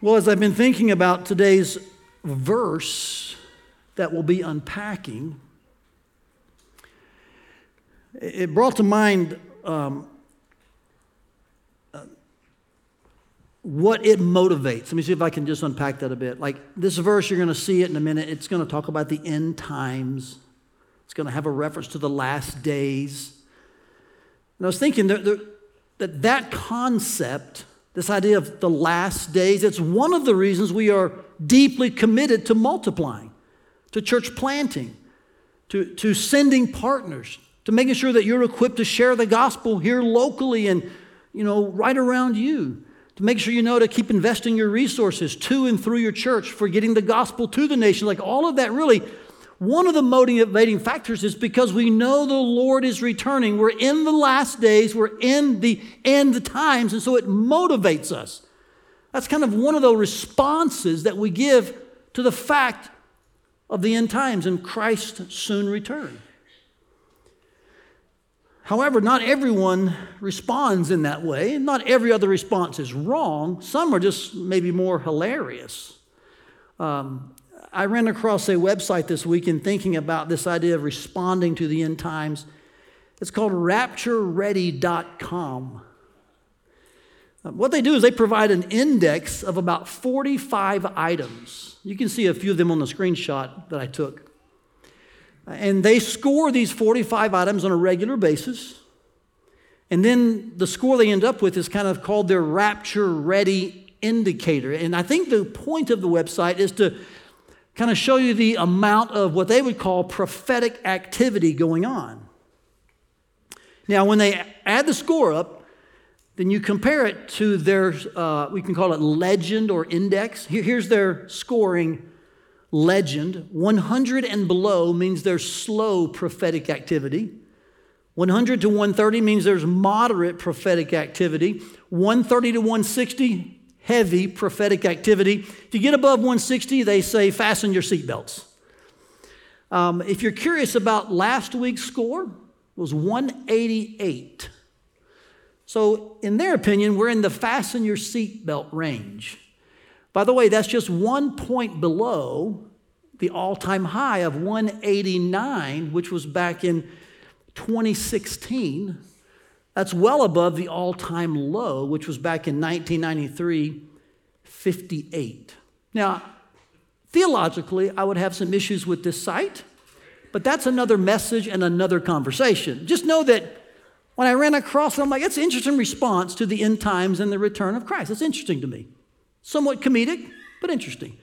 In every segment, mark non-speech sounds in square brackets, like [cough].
Well, as I've been thinking about today's verse that we'll be unpacking, it brought to mind um, uh, what it motivates. Let me see if I can just unpack that a bit. Like this verse, you're going to see it in a minute. It's going to talk about the end times, it's going to have a reference to the last days. And I was thinking that that, that concept this idea of the last days, it's one of the reasons we are deeply committed to multiplying, to church planting, to, to sending partners, to making sure that you're equipped to share the gospel here locally and, you know, right around you. To make sure you know to keep investing your resources to and through your church for getting the gospel to the nation. Like all of that really one of the motivating factors is because we know the Lord is returning. We're in the last days, we're in the end times, and so it motivates us. That's kind of one of the responses that we give to the fact of the end times and Christ's soon return. However, not everyone responds in that way. Not every other response is wrong. Some are just maybe more hilarious. Um, I ran across a website this week in thinking about this idea of responding to the end times. It's called raptureready.com. Uh, what they do is they provide an index of about 45 items. You can see a few of them on the screenshot that I took. And they score these 45 items on a regular basis. And then the score they end up with is kind of called their rapture ready indicator. And I think the point of the website is to kind of show you the amount of what they would call prophetic activity going on. Now, when they add the score up, then you compare it to their, uh, we can call it legend or index. Here, here's their scoring legend. 100 and below means there's slow prophetic activity. 100 to 130 means there's moderate prophetic activity. 130 to 160, heavy prophetic activity. If you get above 160, they say fasten your seatbelts. Um, if you're curious about last week's score, it was 188. So, in their opinion, we're in the fasten your seatbelt range. By the way, that's just one point below the all time high of 189, which was back in 2016. That's well above the all time low, which was back in 1993, 58. Now, theologically, I would have some issues with this site, but that's another message and another conversation. Just know that when I ran across it, I'm like, it's an interesting response to the end times and the return of Christ. It's interesting to me. Somewhat comedic, but interesting.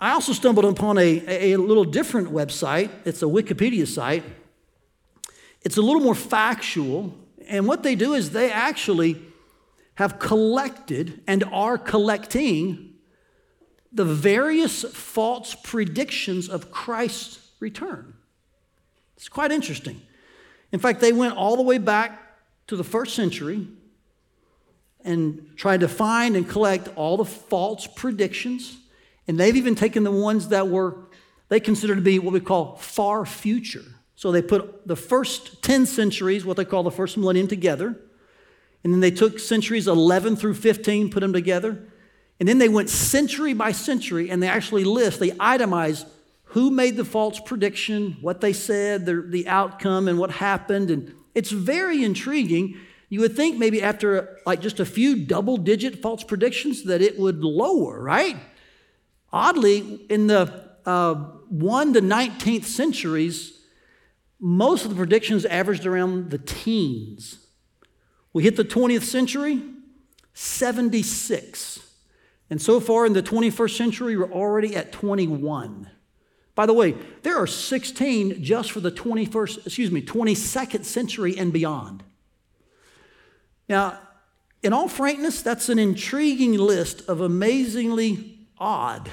I also stumbled upon a, a little different website. It's a Wikipedia site it's a little more factual. And what they do is they actually have collected and are collecting the various false predictions of Christ's return. It's quite interesting. In fact, they went all the way back to the first century and tried to find and collect all the false predictions. And they've even taken the ones that were, they consider to be what we call far future. So they put the first 10 centuries, what they call the first millennium, together. And then they took centuries 11 through 15, put them together. And then they went century by century and they actually list, they itemize who made the false prediction, what they said, the, the outcome, and what happened. And it's very intriguing. You would think maybe after like just a few double digit false predictions that it would lower, right? Oddly, in the uh, 1 to 19th centuries, most of the predictions averaged around the teens. We hit the 20th century, 76. And so far in the 21st century, we're already at 21. By the way, there are 16 just for the 21st, excuse me, 22nd century and beyond. Now, in all frankness, that's an intriguing list of amazingly odd.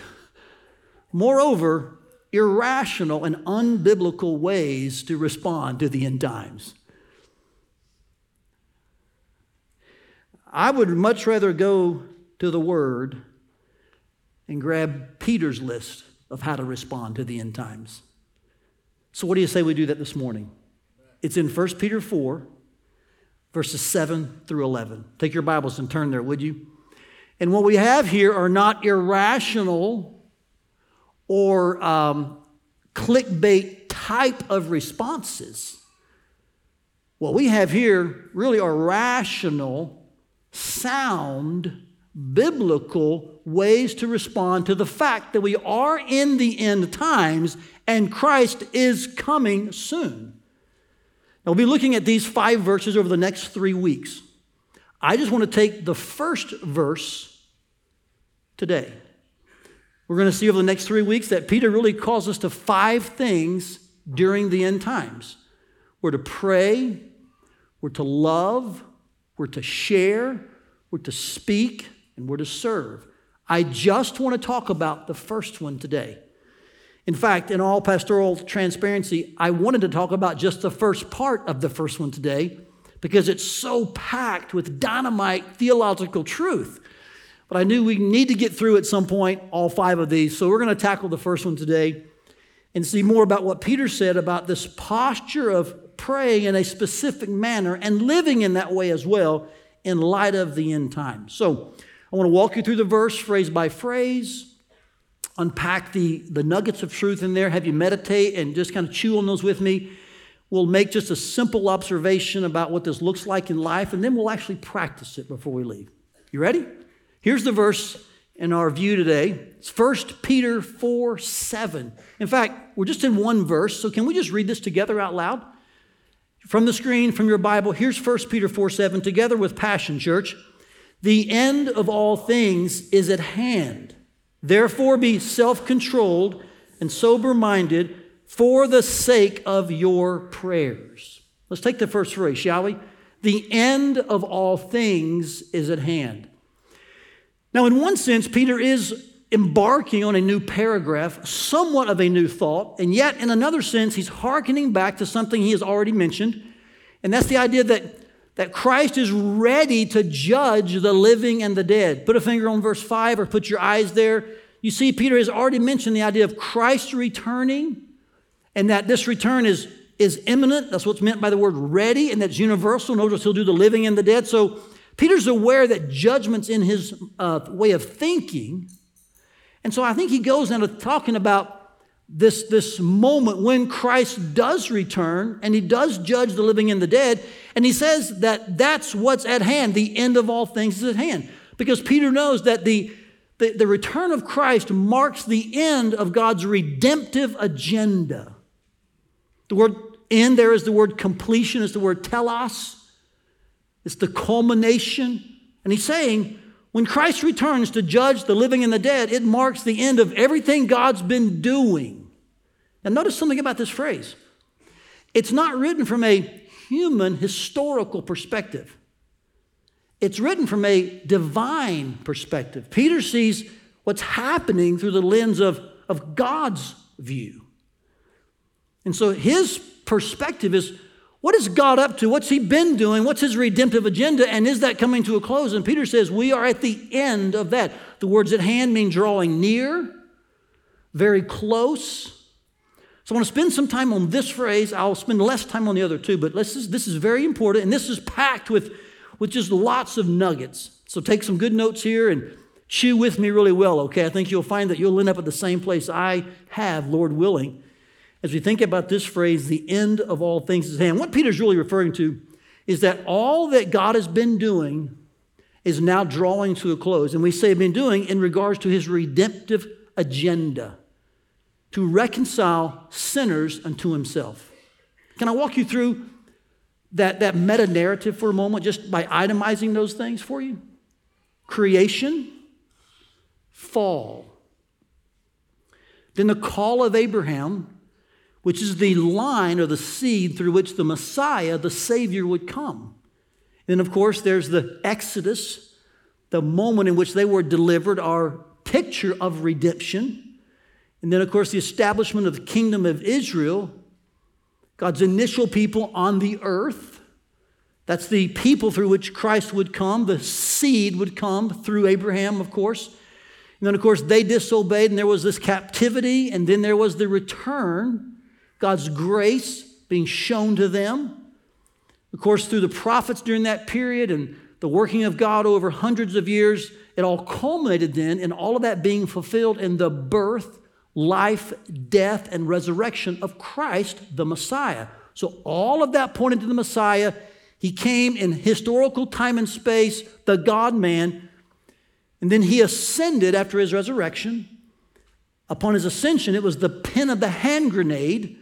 Moreover, irrational and unbiblical ways to respond to the end times. I would much rather go to the Word and grab Peter's list of how to respond to the end times. So, what do you say we do that this morning? It's in 1 Peter 4, verses 7 through 11. Take your Bibles and turn there, would you? And what we have here are not irrational or um, clickbait type of responses. What we have here really are rational, sound, biblical ways to respond to the fact that we are in the end times and Christ is coming soon. Now, we'll be looking at these five verses over the next three weeks. I just want to take the first verse today. We're going to see over the next three weeks that Peter really calls us to five things during the end times. We're to pray, we're to love, we're to share, we're to speak, and we're to serve. I just want to talk about the first one today. In fact, in all pastoral transparency, I wanted to talk about just the first part of the first one today because it's so packed with dynamite theological truth. But I knew we need to get through at some point all five of these. So we're going to tackle the first one today and see more about what Peter said about this posture of praying in a specific manner and living in that way as well in light of the end times. So I want to walk you through the verse phrase by phrase, unpack the, the nuggets of truth in there, have you meditate and just kind of chew on those with me. We'll make just a simple observation about what this looks like in life, and then we'll actually practice it before we leave. You ready? Here's the verse in our view today. It's 1 Peter 4 7. In fact, we're just in one verse, so can we just read this together out loud? From the screen, from your Bible, here's 1 Peter 4 7, together with Passion Church. The end of all things is at hand. Therefore, be self controlled and sober minded for the sake of your prayers. Let's take the first phrase, shall we? The end of all things is at hand. Now, in one sense, Peter is embarking on a new paragraph, somewhat of a new thought, and yet, in another sense, he's hearkening back to something he has already mentioned, and that's the idea that, that Christ is ready to judge the living and the dead. Put a finger on verse 5 or put your eyes there. You see, Peter has already mentioned the idea of Christ returning and that this return is, is imminent. That's what's meant by the word ready, and that's universal. Notice he'll do the living and the dead. So Peter's aware that judgment's in his uh, way of thinking. And so I think he goes into talking about this, this moment when Christ does return and he does judge the living and the dead. And he says that that's what's at hand. The end of all things is at hand. Because Peter knows that the, the, the return of Christ marks the end of God's redemptive agenda. The word end there is the word completion, is the word telos. It's the culmination. And he's saying, when Christ returns to judge the living and the dead, it marks the end of everything God's been doing. Now, notice something about this phrase. It's not written from a human historical perspective, it's written from a divine perspective. Peter sees what's happening through the lens of, of God's view. And so his perspective is what is God up to? What's he been doing? What's his redemptive agenda? And is that coming to a close? And Peter says, We are at the end of that. The words at hand mean drawing near, very close. So I want to spend some time on this phrase. I'll spend less time on the other two, but this is, this is very important. And this is packed with, with just lots of nuggets. So take some good notes here and chew with me really well, okay? I think you'll find that you'll end up at the same place I have, Lord willing as we think about this phrase, the end of all things is at hand, what Peter's really referring to is that all that God has been doing is now drawing to a close. And we say been doing in regards to his redemptive agenda to reconcile sinners unto himself. Can I walk you through that, that meta narrative for a moment, just by itemizing those things for you? Creation, fall. Then the call of Abraham which is the line or the seed through which the Messiah, the Savior, would come. And of course, there's the Exodus, the moment in which they were delivered, our picture of redemption. And then, of course, the establishment of the kingdom of Israel, God's initial people on the earth. That's the people through which Christ would come. The seed would come through Abraham, of course. And then, of course, they disobeyed, and there was this captivity, and then there was the return God's grace being shown to them. Of course, through the prophets during that period and the working of God over hundreds of years, it all culminated then in all of that being fulfilled in the birth, life, death, and resurrection of Christ, the Messiah. So all of that pointed to the Messiah. He came in historical time and space, the God man, and then he ascended after his resurrection. Upon his ascension, it was the pin of the hand grenade.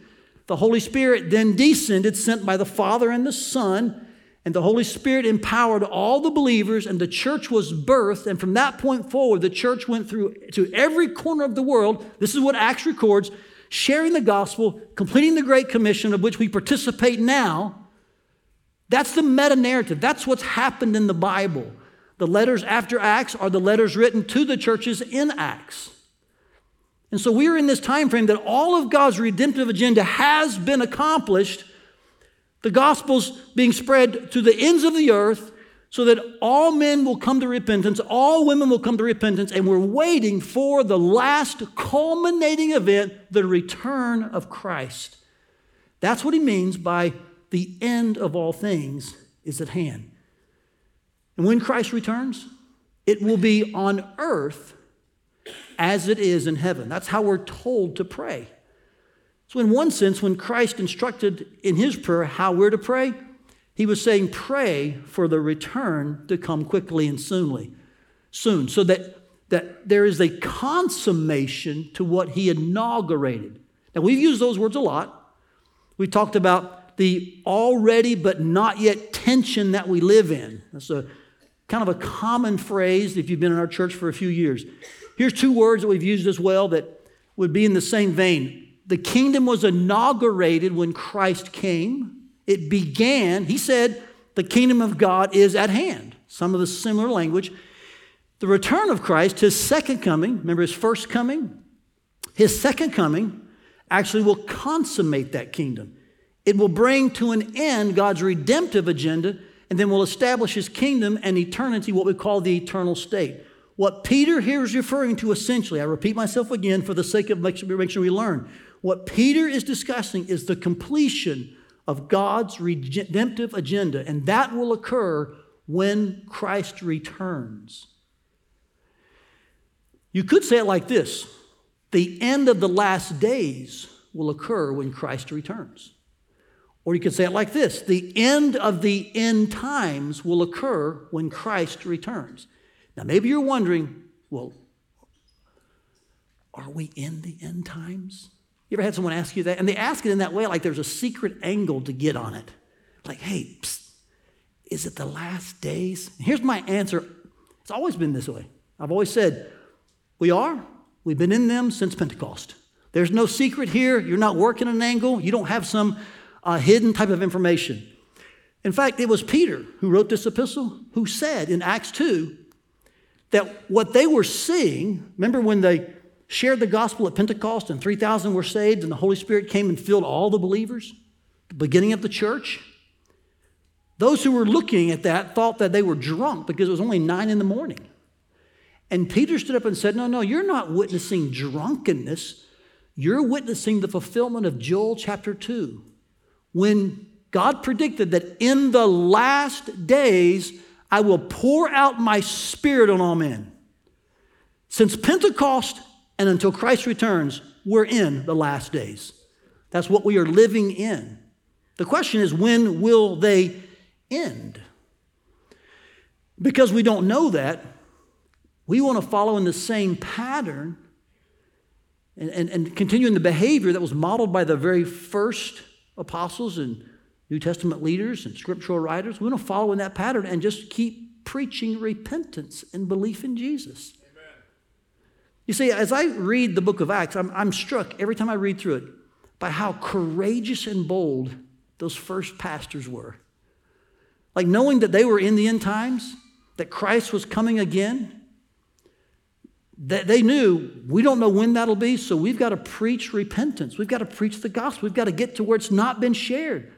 The Holy Spirit then descended, sent by the Father and the Son, and the Holy Spirit empowered all the believers, and the church was birthed. And from that point forward, the church went through to every corner of the world. This is what Acts records sharing the gospel, completing the Great Commission, of which we participate now. That's the meta narrative. That's what's happened in the Bible. The letters after Acts are the letters written to the churches in Acts. And so we're in this time frame that all of God's redemptive agenda has been accomplished. The gospel's being spread to the ends of the earth so that all men will come to repentance, all women will come to repentance, and we're waiting for the last culminating event, the return of Christ. That's what he means by the end of all things is at hand. And when Christ returns, it will be on earth as it is in heaven. That's how we're told to pray. So, in one sense, when Christ instructed in his prayer how we're to pray, he was saying, Pray for the return to come quickly and soonly, soon, so that, that there is a consummation to what he inaugurated. Now, we've used those words a lot. We talked about the already but not yet tension that we live in. That's a kind of a common phrase if you've been in our church for a few years. Here's two words that we've used as well that would be in the same vein. The kingdom was inaugurated when Christ came. It began, he said, the kingdom of God is at hand. Some of the similar language. The return of Christ, his second coming, remember his first coming? His second coming actually will consummate that kingdom. It will bring to an end God's redemptive agenda and then will establish his kingdom and eternity, what we call the eternal state. What Peter here is referring to essentially, I repeat myself again for the sake of making sure we learn. What Peter is discussing is the completion of God's redemptive agenda, and that will occur when Christ returns. You could say it like this the end of the last days will occur when Christ returns. Or you could say it like this the end of the end times will occur when Christ returns. Now, maybe you're wondering, well, are we in the end times? You ever had someone ask you that? And they ask it in that way, like there's a secret angle to get on it. Like, hey, psst, is it the last days? here's my answer it's always been this way. I've always said, we are. We've been in them since Pentecost. There's no secret here. You're not working an angle. You don't have some a hidden type of information. In fact, it was Peter who wrote this epistle who said in Acts 2 that what they were seeing, remember when they shared the gospel at Pentecost and 3,000 were saved and the Holy Spirit came and filled all the believers, the beginning of the church? Those who were looking at that thought that they were drunk because it was only nine in the morning. And Peter stood up and said, No, no, you're not witnessing drunkenness. You're witnessing the fulfillment of Joel chapter 2 when God predicted that in the last days I will pour out my spirit on all men. Since Pentecost and until Christ returns, we're in the last days. That's what we are living in. The question is, when will they end? Because we don't know that, we want to follow in the same pattern and, and, and continue in the behavior that was modeled by the very first apostles and New Testament leaders and scriptural writers. We want to follow in that pattern and just keep preaching repentance and belief in Jesus. Amen. You see, as I read the book of Acts, I'm, I'm struck every time I read through it by how courageous and bold those first pastors were. Like knowing that they were in the end times, that Christ was coming again, that they knew we don't know when that'll be, so we've got to preach repentance. We've got to preach the gospel. We've got to get to where it's not been shared.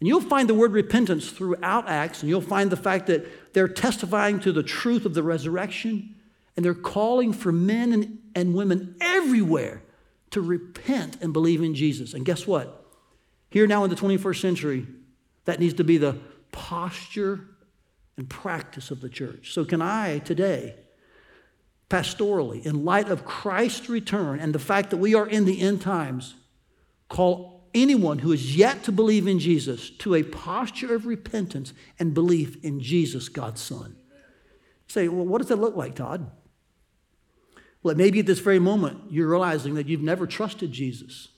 And you'll find the word repentance throughout Acts, and you'll find the fact that they're testifying to the truth of the resurrection, and they're calling for men and, and women everywhere to repent and believe in Jesus. And guess what? Here now in the 21st century, that needs to be the posture and practice of the church. So, can I today, pastorally, in light of Christ's return and the fact that we are in the end times, call anyone who is yet to believe in Jesus to a posture of repentance and belief in Jesus, God's Son? say, well, what does that look like, Todd? Well, maybe at this very moment, you're realizing that you've never trusted Jesus,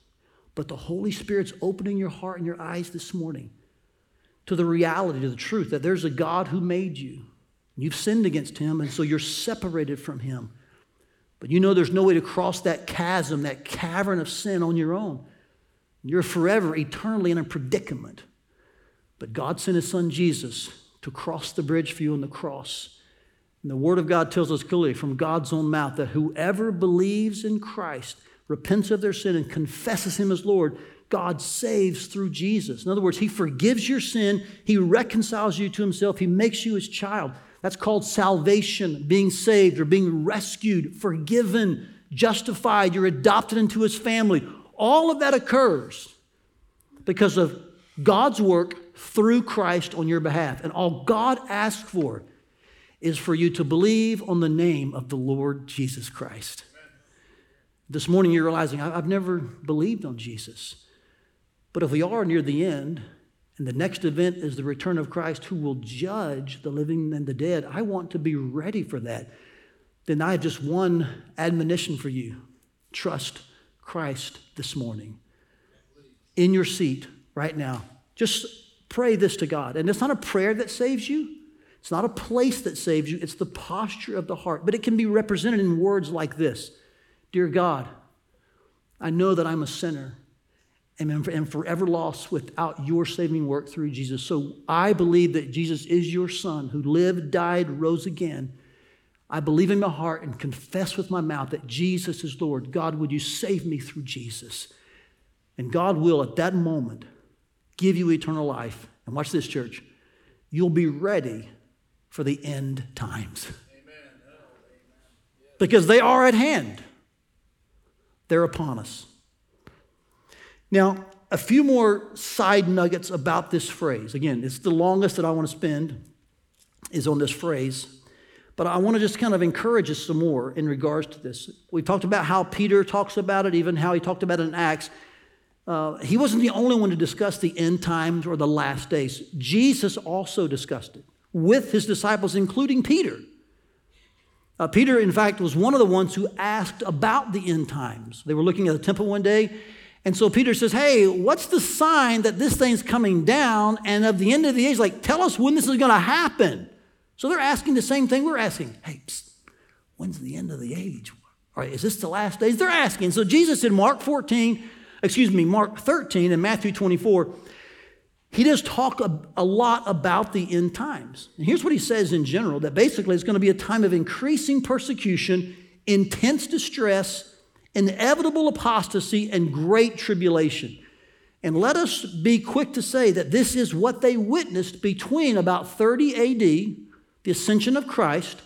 but the Holy Spirit's opening your heart and your eyes this morning to the reality, to the truth that there's a God who made you. You've sinned against him, and so you're separated from him. But you know there's no way to cross that chasm, that cavern of sin on your own. You're forever, eternally in a predicament. But God sent his son Jesus to cross the bridge for you on the cross. And the Word of God tells us clearly from God's own mouth that whoever believes in Christ, repents of their sin, and confesses him as Lord God saves through Jesus. In other words, He forgives your sin, He reconciles you to Himself, He makes you His child. That's called salvation, being saved or being rescued, forgiven, justified. You're adopted into His family. All of that occurs because of God's work through Christ on your behalf. And all God asks for is for you to believe on the name of the Lord Jesus Christ. This morning, you're realizing, I've never believed on Jesus. But if we are near the end, and the next event is the return of Christ who will judge the living and the dead, I want to be ready for that. Then I have just one admonition for you trust Christ this morning. In your seat right now, just pray this to God. And it's not a prayer that saves you, it's not a place that saves you, it's the posture of the heart. But it can be represented in words like this Dear God, I know that I'm a sinner and forever lost without your saving work through Jesus. So I believe that Jesus is your Son who lived, died, rose again. I believe in my heart and confess with my mouth that Jesus is Lord. God, would you save me through Jesus? And God will, at that moment, give you eternal life. And watch this, church. You'll be ready for the end times. Because they are at hand, they're upon us. Now, a few more side nuggets about this phrase. Again, it's the longest that I want to spend is on this phrase. But I want to just kind of encourage us some more in regards to this. We talked about how Peter talks about it, even how he talked about it in Acts. Uh, he wasn't the only one to discuss the end times or the last days. Jesus also discussed it with his disciples, including Peter. Uh, Peter, in fact, was one of the ones who asked about the end times. They were looking at the temple one day, and so Peter says, Hey, what's the sign that this thing's coming down and of the end of the age? Like, tell us when this is going to happen. So they're asking the same thing we're asking. Hey, psst, when's the end of the age? All right, is this the last days? They're asking. So Jesus in Mark 14, excuse me, Mark 13 and Matthew 24, he does talk a, a lot about the end times. And here's what he says in general that basically it's going to be a time of increasing persecution, intense distress, inevitable apostasy, and great tribulation. And let us be quick to say that this is what they witnessed between about 30 AD, the ascension of Christ,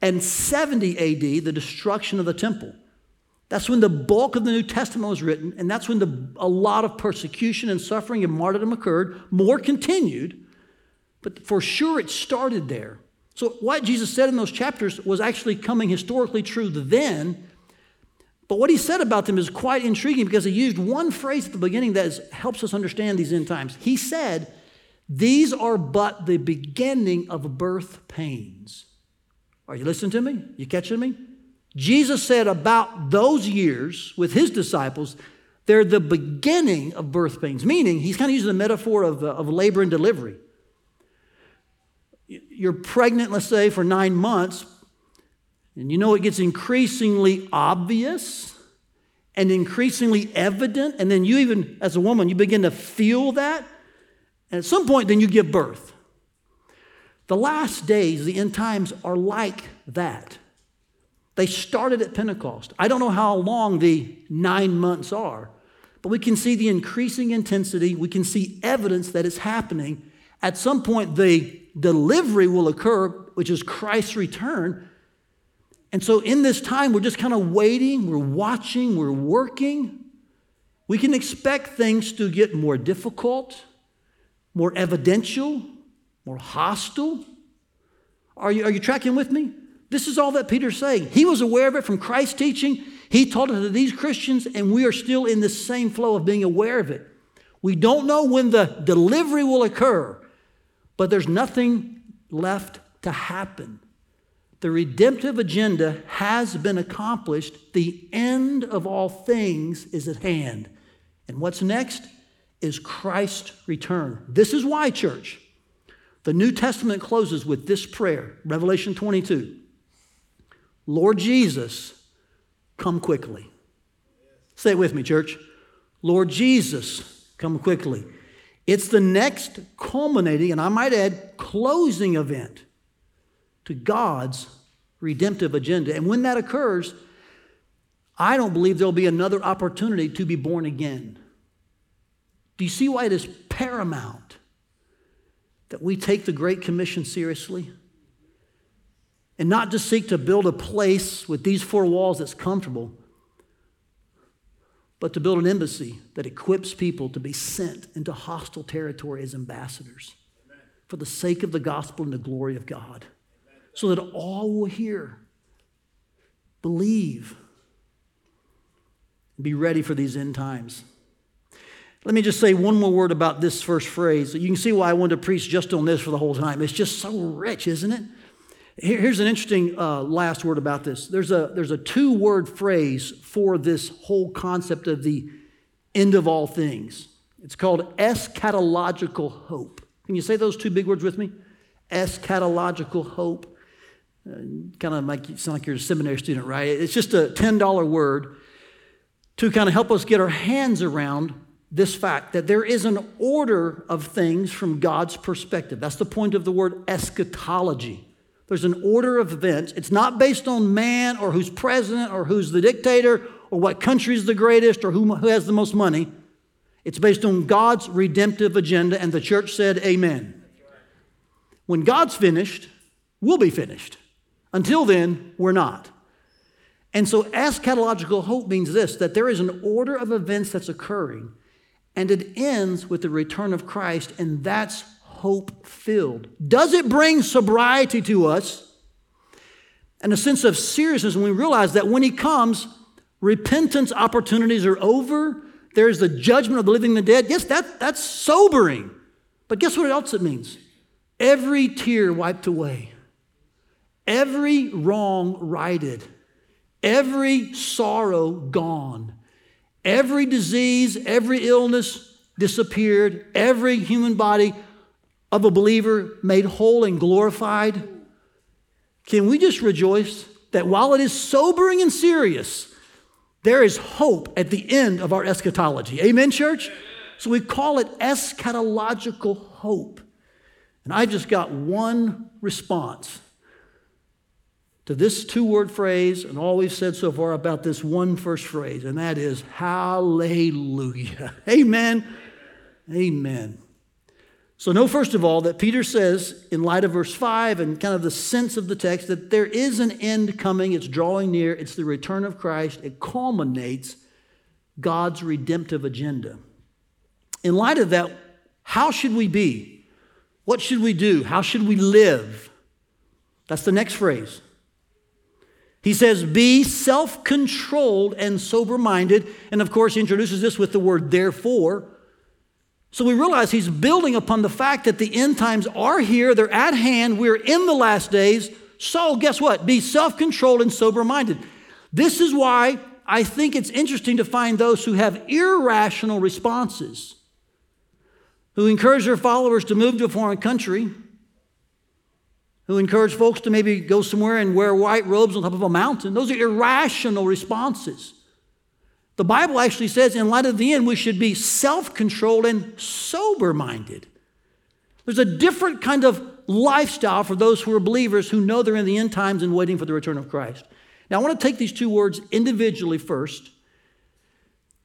and 70 AD, the destruction of the temple. That's when the bulk of the New Testament was written, and that's when the, a lot of persecution and suffering and martyrdom occurred. More continued, but for sure it started there. So, what Jesus said in those chapters was actually coming historically true then but what he said about them is quite intriguing because he used one phrase at the beginning that is, helps us understand these end times. He said, These are but the beginning of birth pains. Are you listening to me? You catching me? Jesus said about those years with his disciples, they're the beginning of birth pains, meaning he's kind of using the metaphor of, uh, of labor and delivery. You're pregnant, let's say, for nine months, and you know, it gets increasingly obvious and increasingly evident. And then you, even as a woman, you begin to feel that. And at some point, then you give birth. The last days, the end times, are like that. They started at Pentecost. I don't know how long the nine months are, but we can see the increasing intensity. We can see evidence that it's happening. At some point, the delivery will occur, which is Christ's return. And so in this time, we're just kind of waiting, we're watching, we're working. We can expect things to get more difficult, more evidential, more hostile. Are you, are you tracking with me? This is all that Peter's saying. He was aware of it from Christ's teaching. He taught it to these Christians, and we are still in the same flow of being aware of it. We don't know when the delivery will occur, but there's nothing left to happen. The redemptive agenda has been accomplished. The end of all things is at hand. And what's next is Christ's return. This is why, church, the New Testament closes with this prayer Revelation 22 Lord Jesus, come quickly. Say it with me, church. Lord Jesus, come quickly. It's the next culminating, and I might add, closing event to God's redemptive agenda. And when that occurs, I don't believe there'll be another opportunity to be born again. Do you see why it is paramount that we take the Great Commission seriously? And not just seek to build a place with these four walls that's comfortable, but to build an embassy that equips people to be sent into hostile territory as ambassadors Amen. for the sake of the gospel and the glory of God, Amen. so that all will hear, believe, and be ready for these end times. Let me just say one more word about this first phrase. You can see why I wanted to preach just on this for the whole time. It's just so rich, isn't it? Here's an interesting uh, last word about this. There's a, there's a two word phrase for this whole concept of the end of all things. It's called eschatological hope. Can you say those two big words with me? Eschatological hope. Uh, kind of make you sound like you're a seminary student, right? It's just a $10 word to kind of help us get our hands around this fact that there is an order of things from God's perspective. That's the point of the word eschatology. There's an order of events. It's not based on man or who's president or who's the dictator or what country is the greatest or who, who has the most money. It's based on God's redemptive agenda, and the church said, Amen. When God's finished, we'll be finished. Until then, we're not. And so, eschatological hope means this that there is an order of events that's occurring, and it ends with the return of Christ, and that's hope filled? Does it bring sobriety to us and a sense of seriousness when we realize that when He comes, repentance opportunities are over? There's the judgment of the living and the dead. Yes, that, that's sobering. But guess what else it means? Every tear wiped away, every wrong righted, every sorrow gone, every disease, every illness disappeared, every human body of a believer made whole and glorified, can we just rejoice that while it is sobering and serious, there is hope at the end of our eschatology? Amen, church? So we call it eschatological hope. And I just got one response to this two word phrase and all we've said so far about this one first phrase, and that is hallelujah. [laughs] Amen. Amen. So, know first of all that Peter says, in light of verse 5 and kind of the sense of the text, that there is an end coming. It's drawing near. It's the return of Christ. It culminates God's redemptive agenda. In light of that, how should we be? What should we do? How should we live? That's the next phrase. He says, Be self controlled and sober minded. And of course, he introduces this with the word therefore. So we realize he's building upon the fact that the end times are here, they're at hand, we're in the last days. So, guess what? Be self controlled and sober minded. This is why I think it's interesting to find those who have irrational responses, who encourage their followers to move to a foreign country, who encourage folks to maybe go somewhere and wear white robes on top of a mountain. Those are irrational responses. The Bible actually says, in light of the end, we should be self controlled and sober minded. There's a different kind of lifestyle for those who are believers who know they're in the end times and waiting for the return of Christ. Now, I want to take these two words individually first,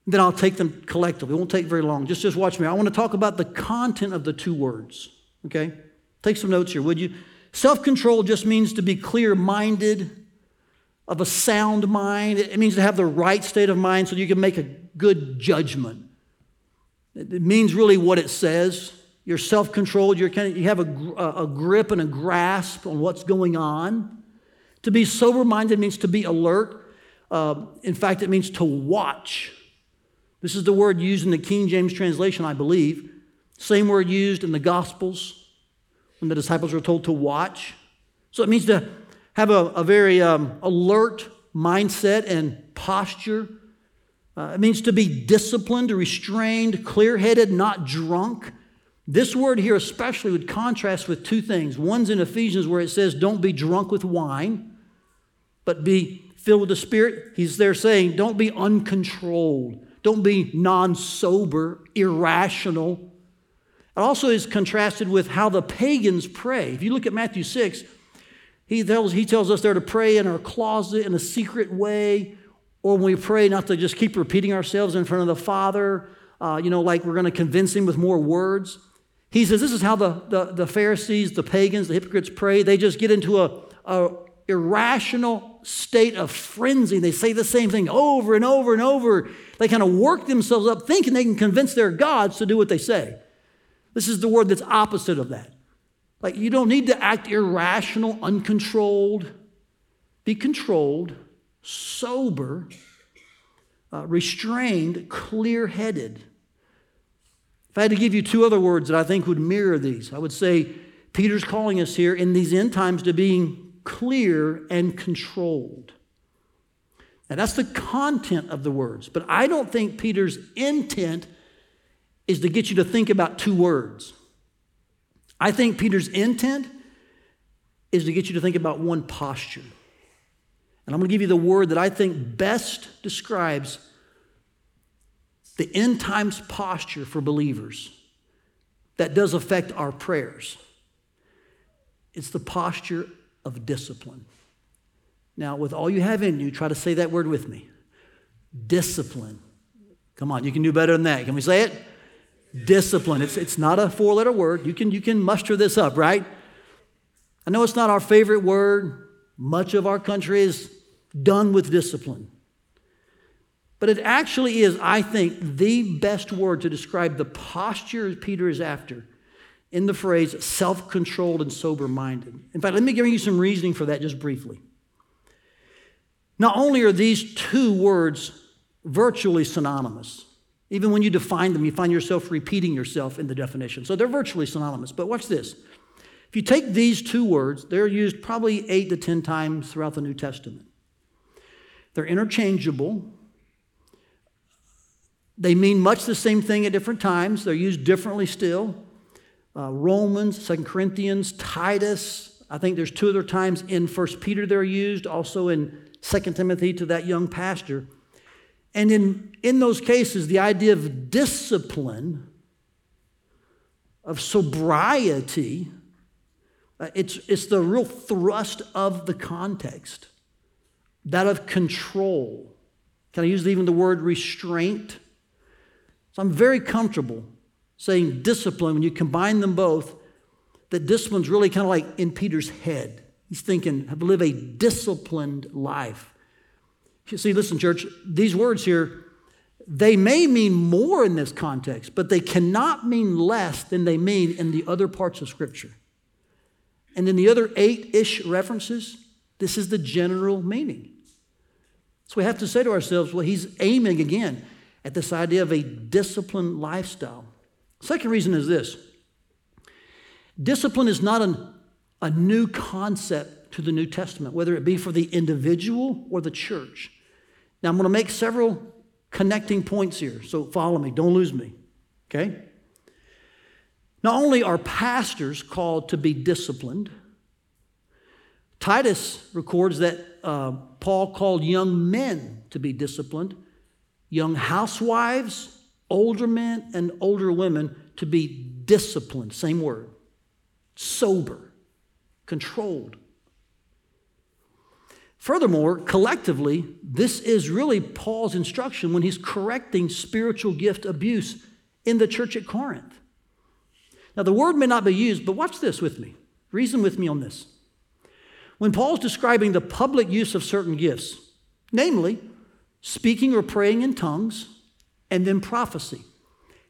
then I'll take them collectively. It won't take very long. Just, just watch me. I want to talk about the content of the two words, okay? Take some notes here, would you? Self control just means to be clear minded, of a sound mind. It means to have the right state of mind so you can make a good judgment. It means really what it says. you're self controlled, you have a, a grip and a grasp on what's going on. To be sober minded means to be alert. Uh, in fact, it means to watch. This is the word used in the King James translation, I believe. Same word used in the Gospels when the disciples were told to watch. So it means to have a, a very um, alert mindset and posture. Uh, it means to be disciplined, restrained, clear headed, not drunk. This word here, especially, would contrast with two things. One's in Ephesians where it says, Don't be drunk with wine, but be filled with the Spirit. He's there saying, Don't be uncontrolled. Don't be non sober, irrational. It also is contrasted with how the pagans pray. If you look at Matthew 6, he tells, he tells us there to pray in our closet in a secret way, or when we pray, not to just keep repeating ourselves in front of the Father, uh, you know, like we're going to convince him with more words. He says this is how the, the, the Pharisees, the pagans, the hypocrites pray. They just get into a, a irrational state of frenzy. They say the same thing over and over and over. They kind of work themselves up thinking they can convince their gods to do what they say. This is the word that's opposite of that. Like, you don't need to act irrational, uncontrolled. Be controlled, sober, uh, restrained, clear headed. If I had to give you two other words that I think would mirror these, I would say Peter's calling us here in these end times to being clear and controlled. Now, that's the content of the words, but I don't think Peter's intent is to get you to think about two words. I think Peter's intent is to get you to think about one posture. And I'm going to give you the word that I think best describes the end times posture for believers that does affect our prayers. It's the posture of discipline. Now, with all you have in you, try to say that word with me discipline. Come on, you can do better than that. Can we say it? Discipline. It's, it's not a four letter word. You can, you can muster this up, right? I know it's not our favorite word. Much of our country is done with discipline. But it actually is, I think, the best word to describe the posture Peter is after in the phrase self controlled and sober minded. In fact, let me give you some reasoning for that just briefly. Not only are these two words virtually synonymous, even when you define them, you find yourself repeating yourself in the definition. So they're virtually synonymous. But watch this. If you take these two words, they're used probably eight to 10 times throughout the New Testament. They're interchangeable. They mean much the same thing at different times. They're used differently still. Uh, Romans, Second Corinthians, Titus. I think there's two other times in First Peter they're used, also in Second Timothy to that young pastor. And in, in those cases, the idea of discipline, of sobriety, uh, it's, it's the real thrust of the context, that of control. Can I use even the word restraint? So I'm very comfortable saying discipline when you combine them both, that discipline's really kind of like in Peter's head. He's thinking, live a disciplined life. See, listen, church, these words here, they may mean more in this context, but they cannot mean less than they mean in the other parts of Scripture. And in the other eight ish references, this is the general meaning. So we have to say to ourselves, well, he's aiming again at this idea of a disciplined lifestyle. Second reason is this discipline is not an, a new concept to the New Testament, whether it be for the individual or the church. Now, I'm going to make several connecting points here, so follow me, don't lose me, okay? Not only are pastors called to be disciplined, Titus records that uh, Paul called young men to be disciplined, young housewives, older men, and older women to be disciplined, same word, sober, controlled. Furthermore, collectively, this is really Paul's instruction when he's correcting spiritual gift abuse in the church at Corinth. Now, the word may not be used, but watch this with me. Reason with me on this. When Paul's describing the public use of certain gifts, namely speaking or praying in tongues and then prophecy,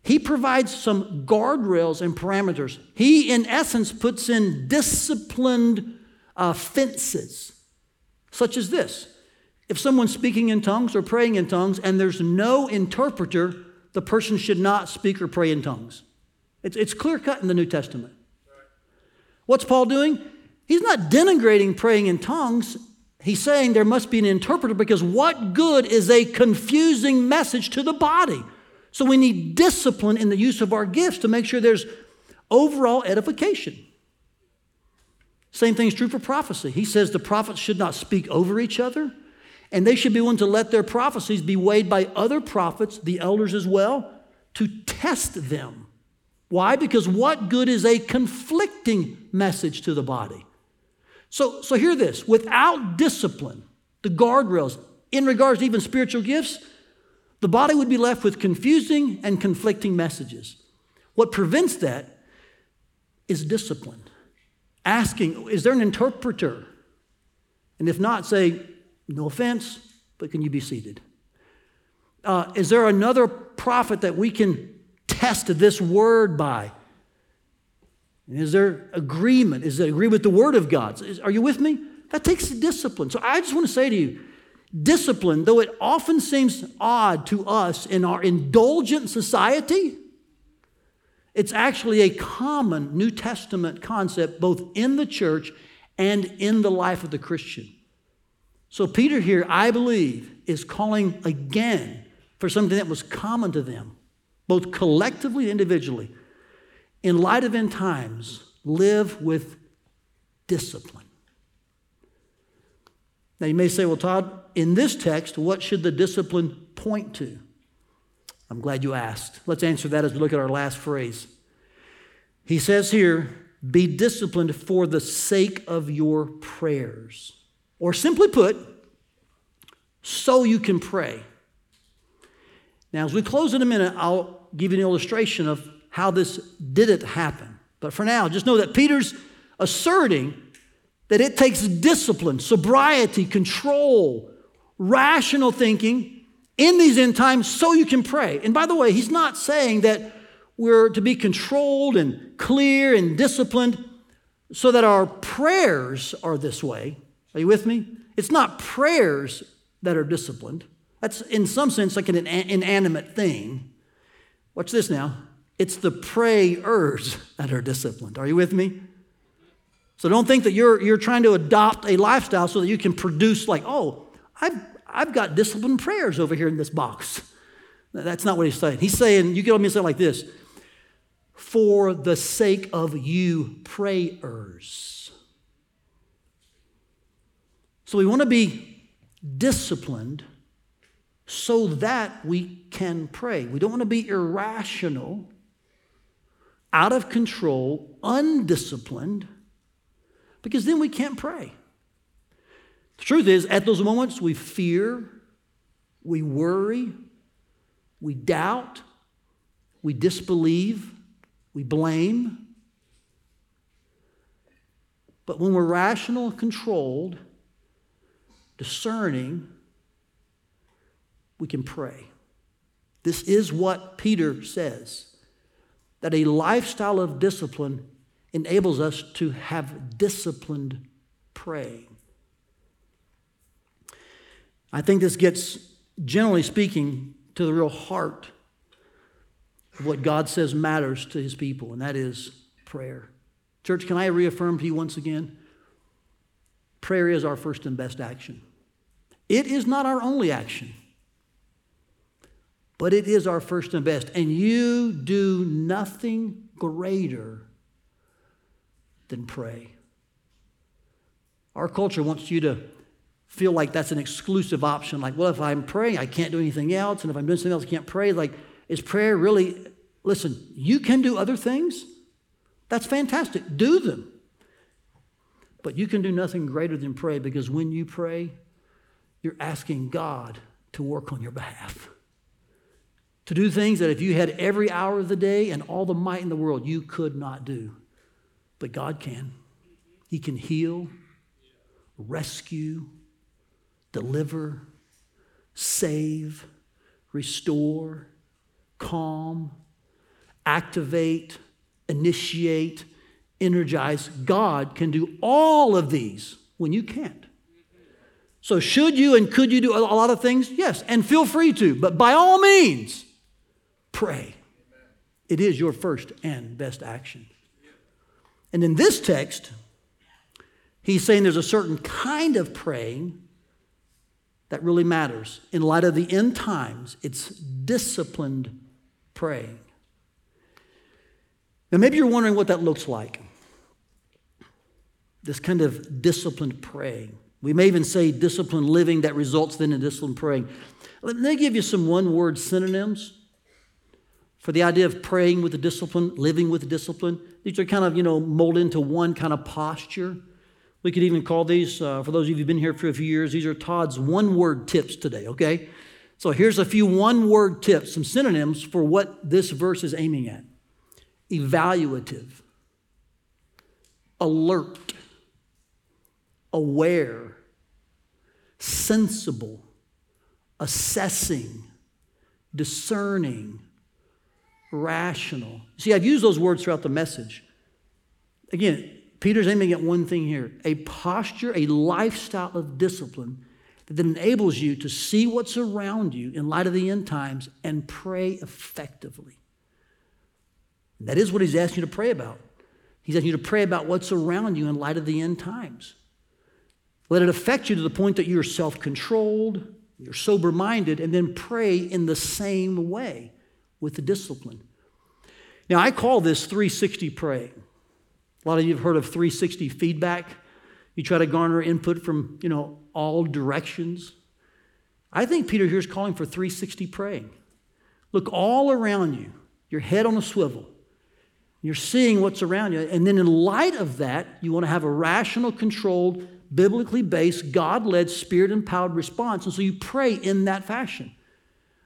He provides some guardrails and parameters. He, in essence, puts in disciplined uh, fences, such as this. If someone's speaking in tongues or praying in tongues and there's no interpreter, the person should not speak or pray in tongues. It's, it's clear cut in the New Testament. What's Paul doing? He's not denigrating praying in tongues. He's saying there must be an interpreter because what good is a confusing message to the body? So we need discipline in the use of our gifts to make sure there's overall edification. Same thing is true for prophecy. He says the prophets should not speak over each other, and they should be willing to let their prophecies be weighed by other prophets, the elders as well, to test them. Why? Because what good is a conflicting message to the body? So, so hear this without discipline, the guardrails, in regards to even spiritual gifts, the body would be left with confusing and conflicting messages. What prevents that is discipline. Asking, is there an interpreter? And if not, say, no offense, but can you be seated? Uh, is there another prophet that we can test this word by? And Is there agreement? Is it agree with the word of God? Is, are you with me? That takes discipline. So I just want to say to you, discipline, though it often seems odd to us in our indulgent society, it's actually a common New Testament concept both in the church and in the life of the Christian. So, Peter here, I believe, is calling again for something that was common to them, both collectively and individually. In light of end times, live with discipline. Now, you may say, well, Todd, in this text, what should the discipline point to? I'm glad you asked. Let's answer that as we look at our last phrase. He says here, be disciplined for the sake of your prayers. Or simply put, so you can pray. Now, as we close in a minute, I'll give you an illustration of how this didn't happen. But for now, just know that Peter's asserting that it takes discipline, sobriety, control, rational thinking in these end times so you can pray. And by the way, he's not saying that we're to be controlled and clear and disciplined so that our prayers are this way. Are you with me? It's not prayers that are disciplined. That's in some sense like an inanimate thing. Watch this now. It's the prayers [laughs] that are disciplined. Are you with me? So don't think that you're, you're trying to adopt a lifestyle so that you can produce, like, oh, I've, I've got disciplined prayers over here in this box. That's not what he's saying. He's saying, you get on me and say like this for the sake of you prayers. So we want to be disciplined so that we can pray. We don't want to be irrational, out of control, undisciplined because then we can't pray. The truth is, at those moments, we fear, we worry, we doubt, we disbelieve, we blame. But when we're rational, controlled, discerning, we can pray. This is what Peter says that a lifestyle of discipline enables us to have disciplined praying. I think this gets, generally speaking, to the real heart of what God says matters to his people, and that is prayer. Church, can I reaffirm to you once again? Prayer is our first and best action. It is not our only action, but it is our first and best. And you do nothing greater than pray. Our culture wants you to feel like that's an exclusive option. Like, well, if I'm praying, I can't do anything else. And if I'm doing something else, I can't pray. Like, is prayer really, listen, you can do other things. That's fantastic. Do them. But you can do nothing greater than pray because when you pray, you're asking God to work on your behalf. To do things that if you had every hour of the day and all the might in the world, you could not do. But God can. He can heal, rescue, deliver, save, restore, calm, activate, initiate, energize. God can do all of these when you can't. So, should you and could you do a lot of things? Yes, and feel free to, but by all means, pray. It is your first and best action. And in this text, he's saying there's a certain kind of praying that really matters. In light of the end times, it's disciplined praying. Now, maybe you're wondering what that looks like this kind of disciplined praying. We may even say disciplined living that results then in disciplined praying. Let me give you some one word synonyms for the idea of praying with the discipline, living with the discipline. These are kind of, you know, molded into one kind of posture. We could even call these, uh, for those of you who've been here for a few years, these are Todd's one word tips today, okay? So here's a few one word tips, some synonyms for what this verse is aiming at evaluative, alert, aware, sensible, assessing, discerning, rational. See, I've used those words throughout the message. Again, Peter's aiming at one thing here a posture, a lifestyle of discipline that enables you to see what's around you in light of the end times and pray effectively. That is what he's asking you to pray about. He's asking you to pray about what's around you in light of the end times. Let it affect you to the point that you're self controlled, you're sober minded, and then pray in the same way with the discipline. Now, I call this 360 praying. A lot of you have heard of 360 feedback. You try to garner input from, you know, all directions. I think Peter here is calling for 360 praying. Look all around you, your head on a swivel. You're seeing what's around you. And then, in light of that, you want to have a rational, controlled, biblically based, God led, spirit empowered response. And so you pray in that fashion.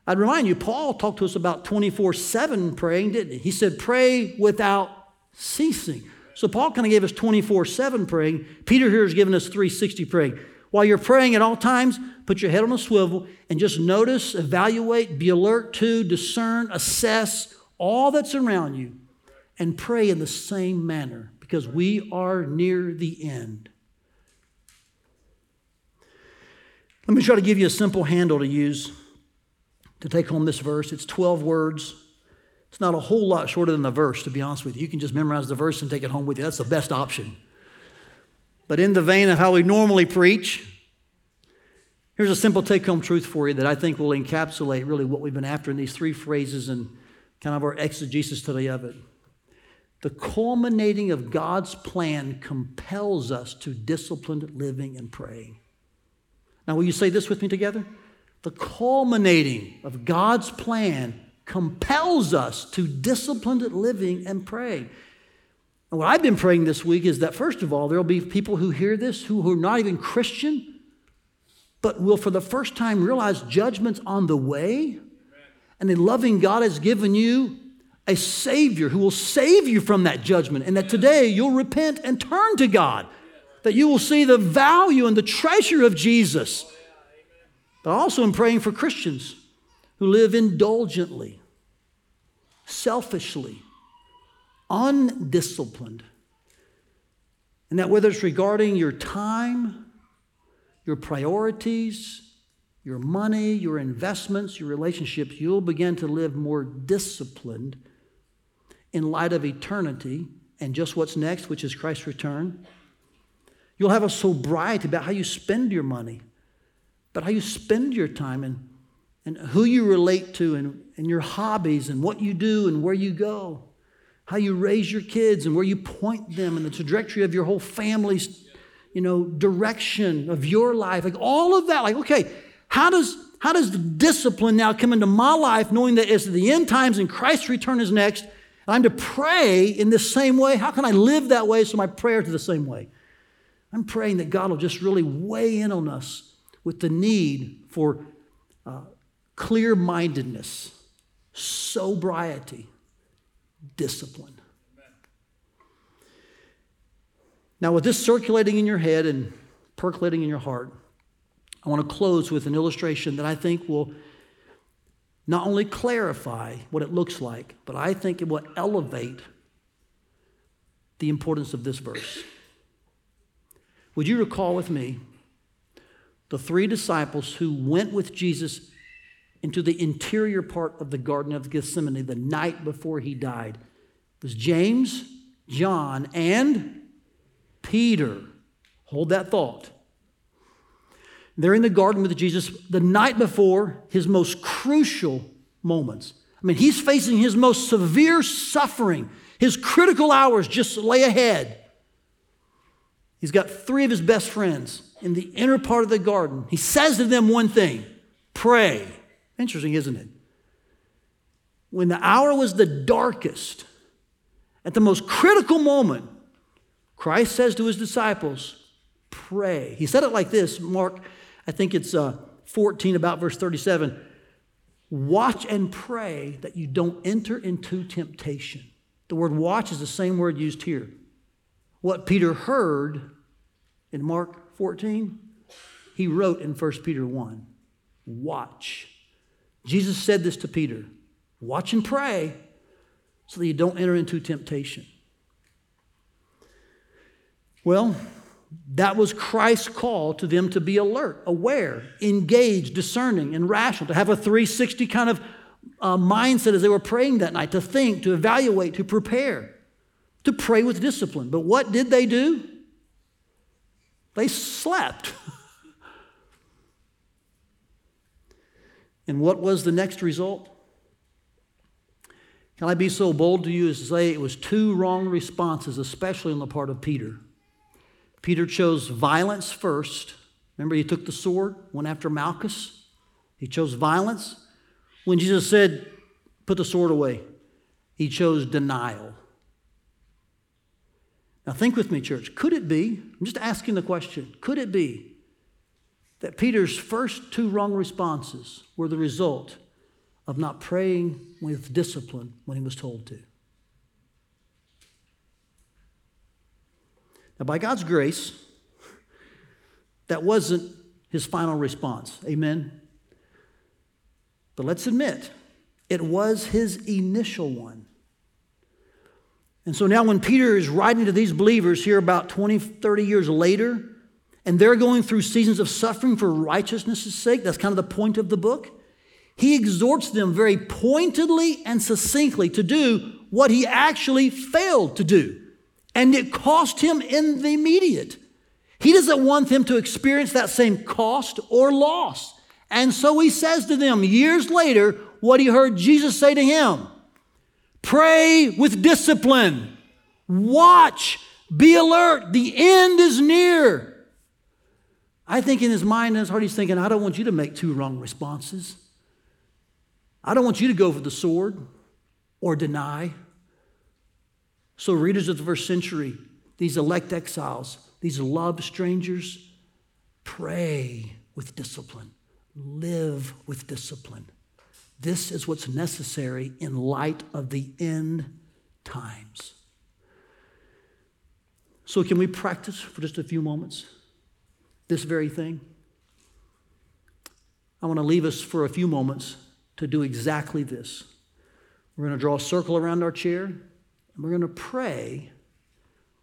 I'd remind you, Paul talked to us about 24 7 praying, didn't he? He said, pray without ceasing. So Paul kind of gave us 24 7 praying. Peter here has given us 360 praying. While you're praying at all times, put your head on a swivel and just notice, evaluate, be alert to, discern, assess all that's around you, and pray in the same manner because we are near the end. Let me try to give you a simple handle to use to take home this verse. It's 12 words. It's not a whole lot shorter than the verse, to be honest with you. You can just memorize the verse and take it home with you. That's the best option. But in the vein of how we normally preach, here's a simple take home truth for you that I think will encapsulate really what we've been after in these three phrases and kind of our exegesis today of it. The culminating of God's plan compels us to disciplined living and praying. Now, will you say this with me together? The culminating of God's plan compels us to disciplined living and praying. And what I've been praying this week is that, first of all, there will be people who hear this who are not even Christian, but will for the first time realize judgment's on the way. And a loving God has given you a Savior who will save you from that judgment, and that today you'll repent and turn to God that you will see the value and the treasure of Jesus. But also, I'm praying for Christians who live indulgently, selfishly, undisciplined. And that whether it's regarding your time, your priorities, your money, your investments, your relationships, you'll begin to live more disciplined in light of eternity and just what's next, which is Christ's return. You'll have a sobriety about how you spend your money, about how you spend your time and, and who you relate to and, and your hobbies and what you do and where you go, how you raise your kids and where you point them and the trajectory of your whole family's, you know, direction of your life. Like all of that. Like, okay, how does how does the discipline now come into my life knowing that as the end times and Christ's return is next, I'm to pray in the same way? How can I live that way so my prayers are the same way? I'm praying that God will just really weigh in on us with the need for clear mindedness, sobriety, discipline. Now, with this circulating in your head and percolating in your heart, I want to close with an illustration that I think will not only clarify what it looks like, but I think it will elevate the importance of this verse. Would you recall with me the three disciples who went with Jesus into the interior part of the Garden of Gethsemane the night before he died? It was James, John, and Peter. Hold that thought. They're in the garden with Jesus the night before his most crucial moments. I mean, he's facing his most severe suffering. His critical hours just lay ahead. He's got three of his best friends in the inner part of the garden. He says to them one thing pray. Interesting, isn't it? When the hour was the darkest, at the most critical moment, Christ says to his disciples, Pray. He said it like this Mark, I think it's uh, 14, about verse 37. Watch and pray that you don't enter into temptation. The word watch is the same word used here. What Peter heard in Mark 14, he wrote in 1 Peter 1 Watch. Jesus said this to Peter Watch and pray so that you don't enter into temptation. Well, that was Christ's call to them to be alert, aware, engaged, discerning, and rational, to have a 360 kind of uh, mindset as they were praying that night, to think, to evaluate, to prepare, to pray with discipline. But what did they do? They slept. And what was the next result? Can I be so bold to you as to say it was two wrong responses, especially on the part of Peter? Peter chose violence first. Remember, he took the sword, went after Malchus. He chose violence. When Jesus said, put the sword away, he chose denial. Now, think with me, church. Could it be, I'm just asking the question, could it be that Peter's first two wrong responses were the result of not praying with discipline when he was told to? Now, by God's grace, that wasn't his final response. Amen? But let's admit, it was his initial one. And so now, when Peter is writing to these believers here about 20, 30 years later, and they're going through seasons of suffering for righteousness' sake, that's kind of the point of the book. He exhorts them very pointedly and succinctly to do what he actually failed to do. And it cost him in the immediate. He doesn't want them to experience that same cost or loss. And so he says to them years later what he heard Jesus say to him Pray with discipline, watch, be alert, the end is near. I think in his mind and his heart, he's thinking, I don't want you to make two wrong responses. I don't want you to go for the sword or deny. So, readers of the first century, these elect exiles, these loved strangers, pray with discipline, live with discipline. This is what's necessary in light of the end times. So, can we practice for just a few moments this very thing? I want to leave us for a few moments to do exactly this. We're going to draw a circle around our chair. And we're going to pray,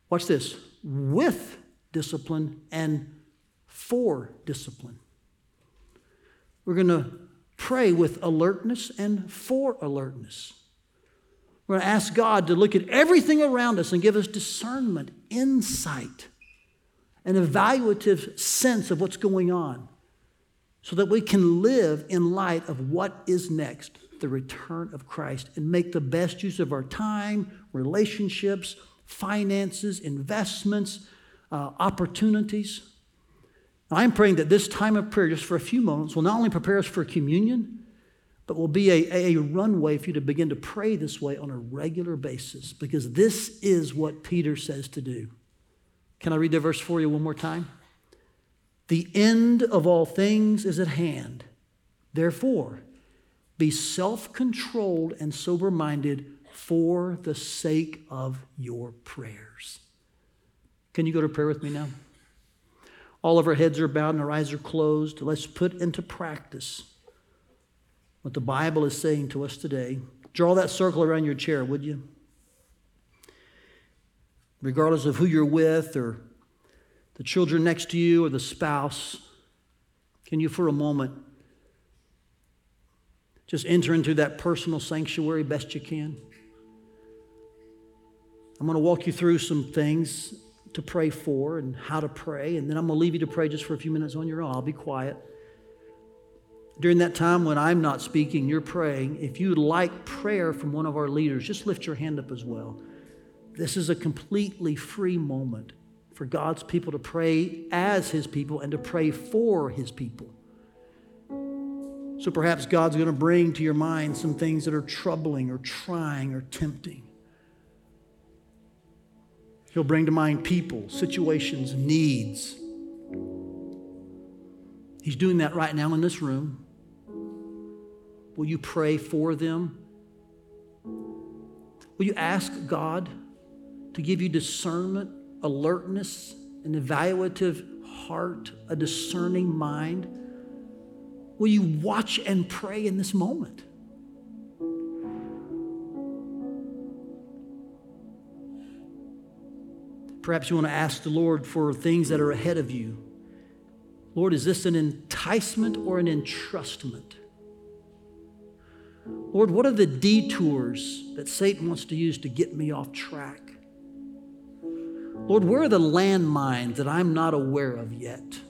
watch this, with discipline and for discipline. We're going to pray with alertness and for alertness. We're going to ask God to look at everything around us and give us discernment, insight, an evaluative sense of what's going on so that we can live in light of what is next the return of Christ and make the best use of our time, relationships, finances, investments, uh, opportunities. I'm praying that this time of prayer, just for a few moments, will not only prepare us for communion, but will be a, a runway for you to begin to pray this way on a regular basis because this is what Peter says to do. Can I read the verse for you one more time? The end of all things is at hand. Therefore, be self controlled and sober minded for the sake of your prayers. Can you go to prayer with me now? All of our heads are bowed and our eyes are closed. Let's put into practice what the Bible is saying to us today. Draw that circle around your chair, would you? Regardless of who you're with or the children next to you or the spouse, can you for a moment just enter into that personal sanctuary best you can? I'm going to walk you through some things to pray for and how to pray, and then I'm going to leave you to pray just for a few minutes on your own. I'll be quiet. During that time when I'm not speaking, you're praying. If you'd like prayer from one of our leaders, just lift your hand up as well. This is a completely free moment for God's people to pray as His people and to pray for His people. So perhaps God's going to bring to your mind some things that are troubling or trying or tempting. He'll bring to mind people, situations, needs. He's doing that right now in this room. Will you pray for them? Will you ask God to give you discernment, alertness, an evaluative heart, a discerning mind? Will you watch and pray in this moment? Perhaps you want to ask the Lord for things that are ahead of you. Lord, is this an enticement or an entrustment? Lord, what are the detours that Satan wants to use to get me off track? Lord, where are the landmines that I'm not aware of yet?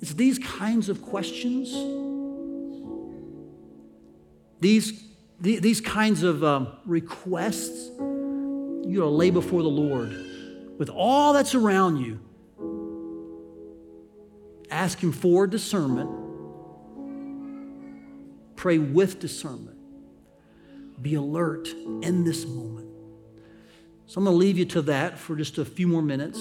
It's these kinds of questions, these, these kinds of um, requests, you to lay before the Lord with all that's around you. Ask Him for discernment. Pray with discernment. Be alert in this moment. So I'm going to leave you to that for just a few more minutes.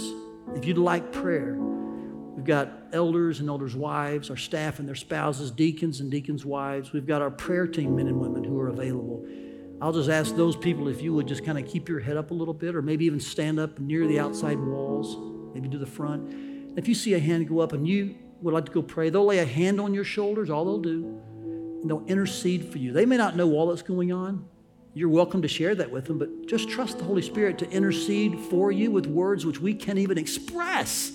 If you'd like prayer, we've got elders and elders' wives, our staff and their spouses, deacons and deacons' wives. We've got our prayer team men and women who are available. I'll just ask those people if you would just kind of keep your head up a little bit or maybe even stand up near the outside walls, maybe to the front. If you see a hand go up and you would like to go pray, they'll lay a hand on your shoulders, all they'll do, and they'll intercede for you. They may not know all that's going on. You're welcome to share that with them, but just trust the Holy Spirit to intercede for you with words which we can't even express.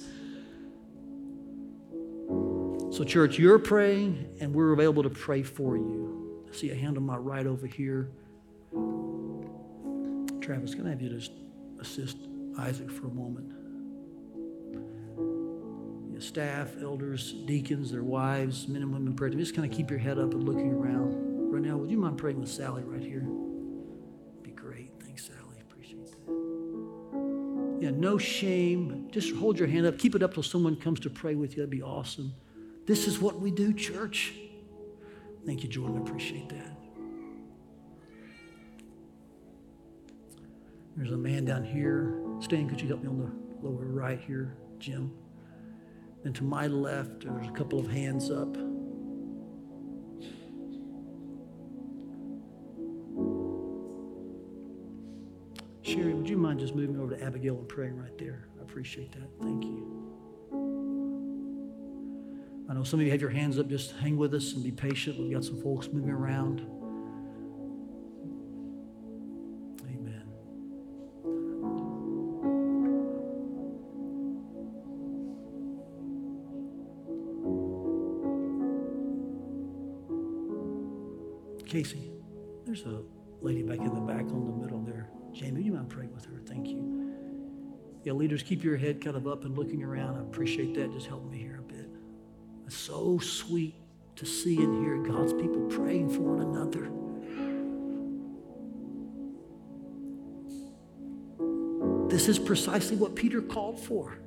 So, church, you're praying, and we're available to pray for you. I see a hand on my right over here. Travis, can I have you just assist Isaac for a moment? Staff, elders, deacons, their wives, men and women team, just kind of keep your head up and looking around. Right now, would you mind praying with Sally right here? Yeah, no shame. Just hold your hand up. Keep it up till someone comes to pray with you. That'd be awesome. This is what we do, church. Thank you, Jordan. I appreciate that. There's a man down here. Stan, could you help me on the lower right here, Jim? And to my left, there's a couple of hands up. Sherry, would you mind just moving over to Abigail and praying right there? I appreciate that. Thank you. I know some of you have your hands up. Just hang with us and be patient. We've got some folks moving around. Amen. Casey, there's a lady back in the back on the middle Jamie, you mind praying with her? Thank you. Yeah, leaders, keep your head kind of up and looking around. I appreciate that. Just help me here a bit. It's so sweet to see and hear God's people praying for one another. This is precisely what Peter called for.